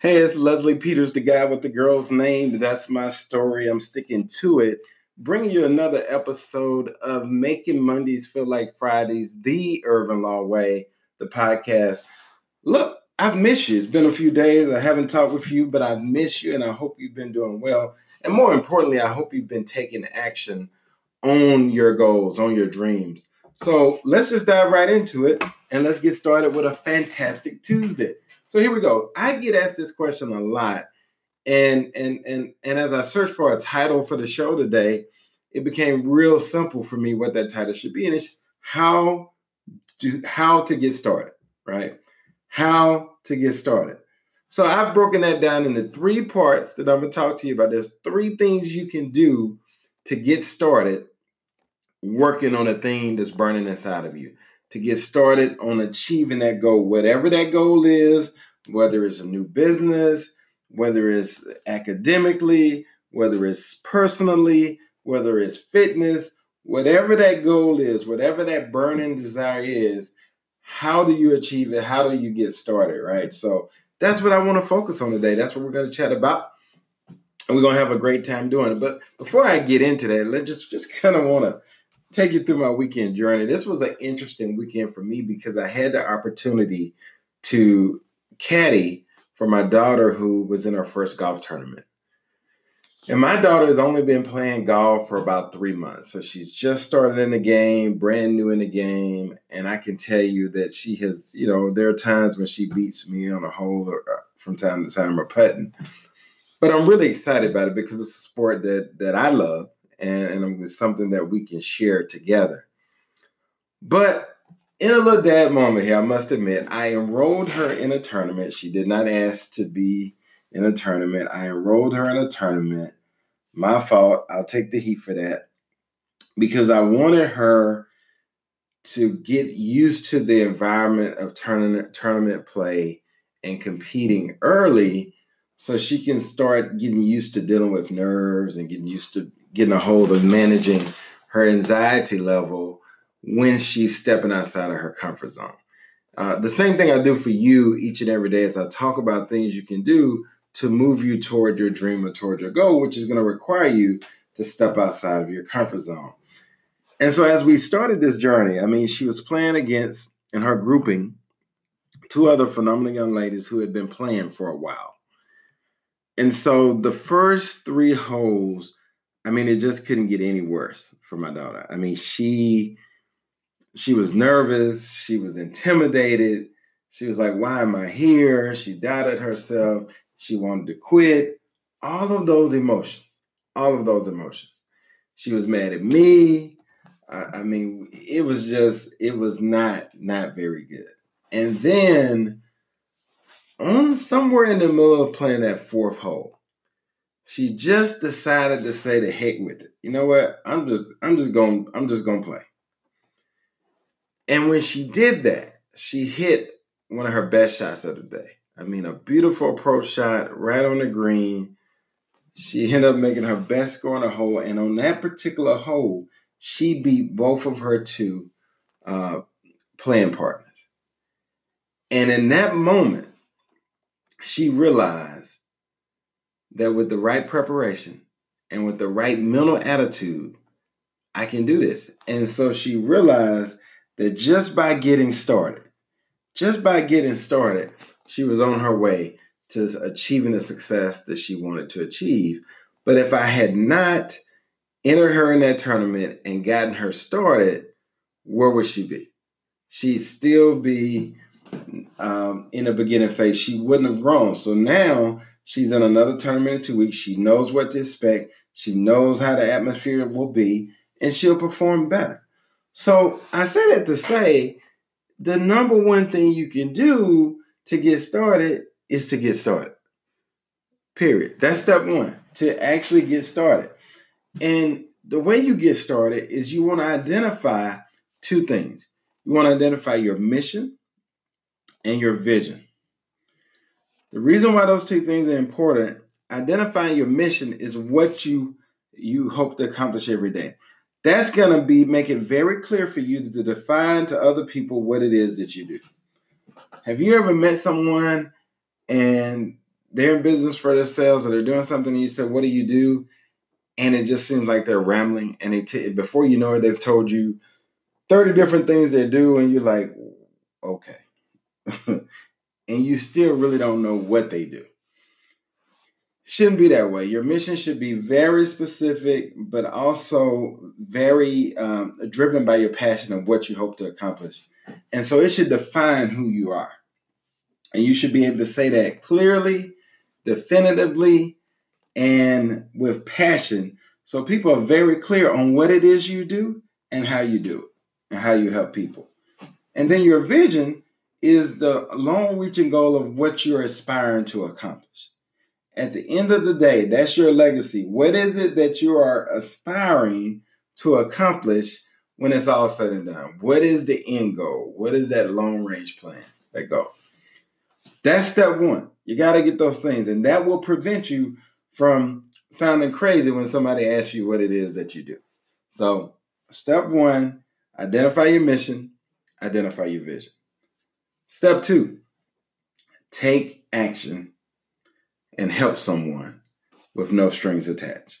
Hey, it's Leslie Peters, the guy with the girl's name. That's my story. I'm sticking to it. Bringing you another episode of Making Mondays Feel Like Fridays, the Irvin Lawway, the podcast. Look, I've missed you. It's been a few days. I haven't talked with you, but I've missed you and I hope you've been doing well. And more importantly, I hope you've been taking action on your goals, on your dreams. So let's just dive right into it and let's get started with a fantastic Tuesday. So here we go. I get asked this question a lot. And and and and as I searched for a title for the show today, it became real simple for me what that title should be. And it's how to how to get started, right? How to get started. So I've broken that down into three parts that I'm gonna talk to you about. There's three things you can do to get started working on a thing that's burning inside of you to get started on achieving that goal, whatever that goal is, whether it's a new business, whether it's academically, whether it's personally, whether it's fitness, whatever that goal is, whatever that burning desire is, how do you achieve it? How do you get started, right? So that's what I want to focus on today. That's what we're going to chat about. And we're going to have a great time doing it. But before I get into that, let's just, just kind of want to take you through my weekend journey. This was an interesting weekend for me because I had the opportunity to caddy for my daughter who was in her first golf tournament. And my daughter has only been playing golf for about three months. So she's just started in the game, brand new in the game. And I can tell you that she has, you know, there are times when she beats me on a hole or uh, from time to time or putting. But I'm really excited about it because it's a sport that that I love and, and it's something that we can share together. But in a little dad moment here, I must admit, I enrolled her in a tournament. She did not ask to be in a tournament. I enrolled her in a tournament. My fault. I'll take the heat for that because I wanted her to get used to the environment of tournament tournament play and competing early so she can start getting used to dealing with nerves and getting used to getting a hold of managing her anxiety level when she's stepping outside of her comfort zone. Uh, the same thing I do for you each and every day is I talk about things you can do to move you toward your dream or toward your goal, which is going to require you to step outside of your comfort zone. And so, as we started this journey, I mean, she was playing against, in her grouping, two other phenomenal young ladies who had been playing for a while. And so, the first three holes I mean, it just couldn't get any worse for my daughter. I mean, she she was nervous, she was intimidated. She was like, "Why am I here?" She doubted herself. She wanted to quit. All of those emotions, all of those emotions. She was mad at me. I, I mean, it was just, it was not not very good. And then, on somewhere in the middle of playing that fourth hole, she just decided to say the heck with it. You know what? I'm just I'm just going I'm just going to play. And when she did that, she hit one of her best shots of the day. I mean, a beautiful approach shot right on the green. She ended up making her best score on the hole, and on that particular hole, she beat both of her two uh, playing partners. And in that moment, she realized that with the right preparation and with the right mental attitude, I can do this. And so she realized that just by getting started, just by getting started, she was on her way to achieving the success that she wanted to achieve. But if I had not entered her in that tournament and gotten her started, where would she be? She'd still be um, in the beginning phase. She wouldn't have grown. So now She's in another tournament in two weeks. She knows what to expect. She knows how the atmosphere will be, and she'll perform better. So I say that to say the number one thing you can do to get started is to get started. Period. That's step one to actually get started. And the way you get started is you want to identify two things. You want to identify your mission and your vision. The reason why those two things are important, identifying your mission is what you you hope to accomplish every day. That's going to be make it very clear for you to define to other people what it is that you do. Have you ever met someone and they're in business for themselves or they're doing something and you said, "What do you do?" and it just seems like they're rambling and they t- before you know it they've told you 30 different things they do and you're like, "Okay." and you still really don't know what they do. Shouldn't be that way. Your mission should be very specific, but also very um, driven by your passion of what you hope to accomplish. And so it should define who you are. And you should be able to say that clearly, definitively, and with passion. So people are very clear on what it is you do and how you do it and how you help people. And then your vision is the long reaching goal of what you're aspiring to accomplish. At the end of the day, that's your legacy. What is it that you are aspiring to accomplish when it's all said and done? What is the end goal? What is that long range plan, that goal? That's step one. You got to get those things, and that will prevent you from sounding crazy when somebody asks you what it is that you do. So, step one identify your mission, identify your vision. Step two, take action and help someone with no strings attached.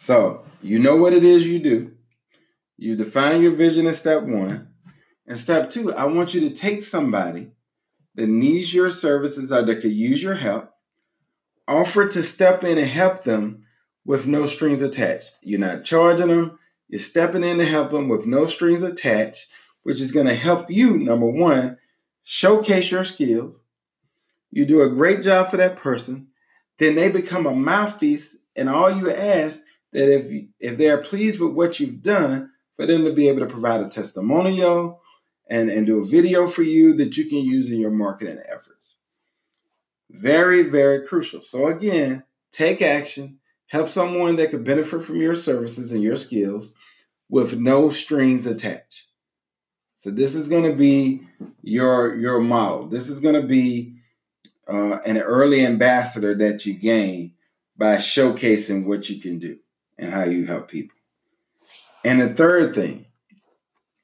So, you know what it is you do. You define your vision in step one. And step two, I want you to take somebody that needs your services or that could use your help, offer to step in and help them with no strings attached. You're not charging them, you're stepping in to help them with no strings attached, which is going to help you, number one, showcase your skills. You do a great job for that person. Then they become a mouthpiece, and all you ask that if you, if they are pleased with what you've done, for them to be able to provide a testimonial and, and do a video for you that you can use in your marketing efforts. Very, very crucial. So again, take action, help someone that could benefit from your services and your skills with no strings attached. So this is going to be your your model. This is going to be uh, an early ambassador that you gain by showcasing what you can do and how you help people. And the third thing,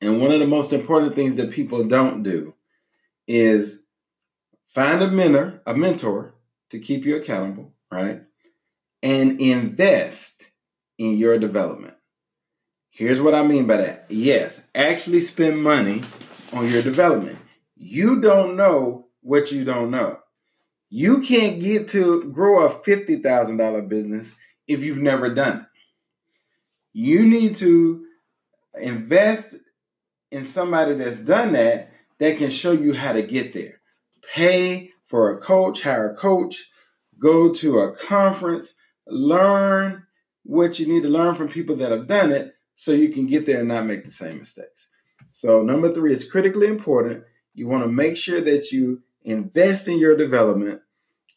and one of the most important things that people don't do, is find a mentor, a mentor to keep you accountable, right? And invest in your development. Here's what I mean by that. Yes, actually spend money on your development. You don't know what you don't know. You can't get to grow a $50,000 business if you've never done it. You need to invest in somebody that's done that that can show you how to get there. Pay for a coach, hire a coach, go to a conference, learn what you need to learn from people that have done it so you can get there and not make the same mistakes. So, number three is critically important. You want to make sure that you invest in your development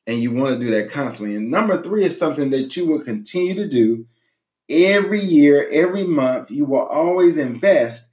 and you want to do that constantly. And number three is something that you will continue to do every year, every month. You will always invest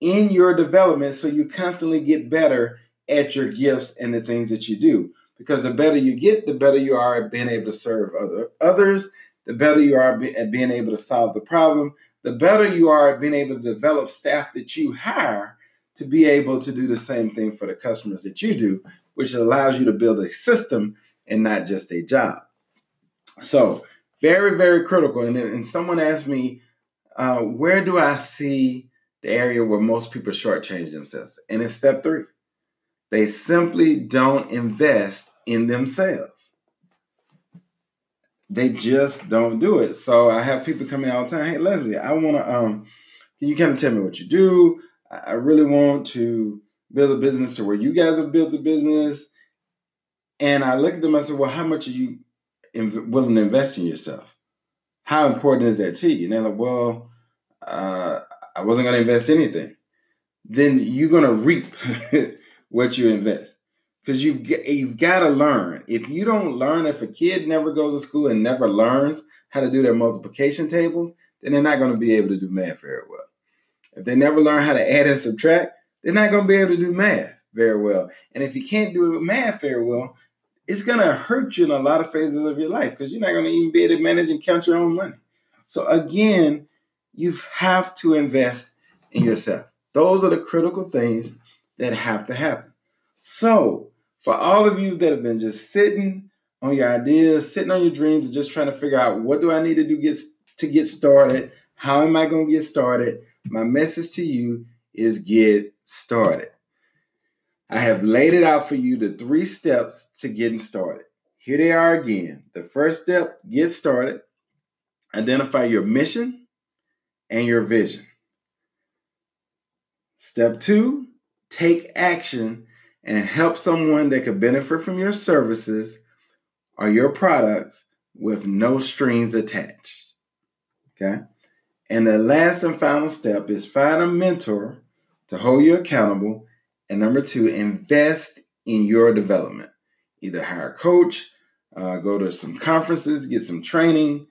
in your development so you constantly get better at your gifts and the things that you do. Because the better you get, the better you are at being able to serve other others, the better you are at being able to solve the problem, the better you are at being able to develop staff that you hire to be able to do the same thing for the customers that you do, which allows you to build a system and not just a job. So, very, very critical. And, and someone asked me, uh, where do I see the area where most people shortchange themselves? And it's step three. They simply don't invest in themselves. They just don't do it. So I have people coming all the time. Hey, Leslie, I want to. Um, can you kind of tell me what you do? I really want to build a business to where you guys have built a business. And I look at them. I said, "Well, how much are you inv- willing to invest in yourself? How important is that to you?" And they're like, "Well, uh, I wasn't going to invest anything." Then you're going to reap what you invest because you've you've got to learn. If you don't learn, if a kid never goes to school and never learns how to do their multiplication tables, then they're not going to be able to do math very well. If they never learn how to add and subtract, they're not going to be able to do math very well. And if you can't do math very well, it's going to hurt you in a lot of phases of your life because you're not going to even be able to manage and count your own money. So, again, you have to invest in yourself. Those are the critical things that have to happen. So, for all of you that have been just sitting on your ideas, sitting on your dreams, and just trying to figure out what do I need to do get, to get started? How am I going to get started? My message to you is get started. I have laid it out for you the three steps to getting started. Here they are again. The first step, get started. Identify your mission and your vision. Step two, take action and help someone that could benefit from your services or your products with no strings attached. Okay? And the last and final step is find a mentor to hold you accountable. And number two, invest in your development. Either hire a coach, uh, go to some conferences, get some training,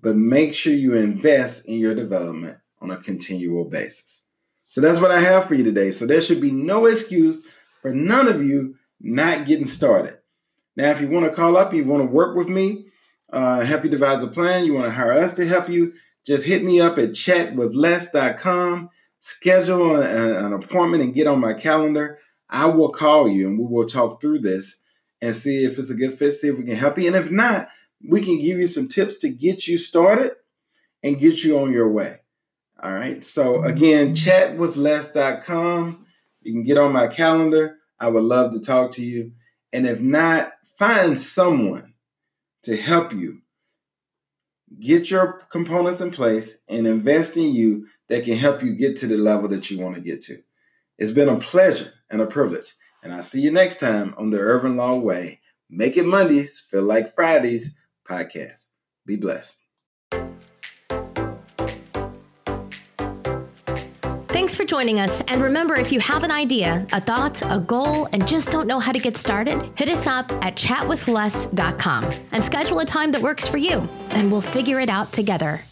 but make sure you invest in your development on a continual basis. So that's what I have for you today. So there should be no excuse for none of you not getting started. Now, if you want to call up, you want to work with me, uh, help you devise a plan, you want to hire us to help you, just hit me up at chatwithless.com, schedule an, an appointment and get on my calendar. I will call you and we will talk through this and see if it's a good fit, see if we can help you. And if not, we can give you some tips to get you started and get you on your way. All right. So again, chatwithless.com. You can get on my calendar. I would love to talk to you. And if not, find someone to help you get your components in place and invest in you that can help you get to the level that you want to get to. It's been a pleasure and a privilege. And I'll see you next time on the Irvin Law Way. Make it Mondays, feel like Fridays podcast. Be blessed. Thanks for joining us. And remember, if you have an idea, a thought, a goal, and just don't know how to get started, hit us up at chatwithless.com and schedule a time that works for you, and we'll figure it out together.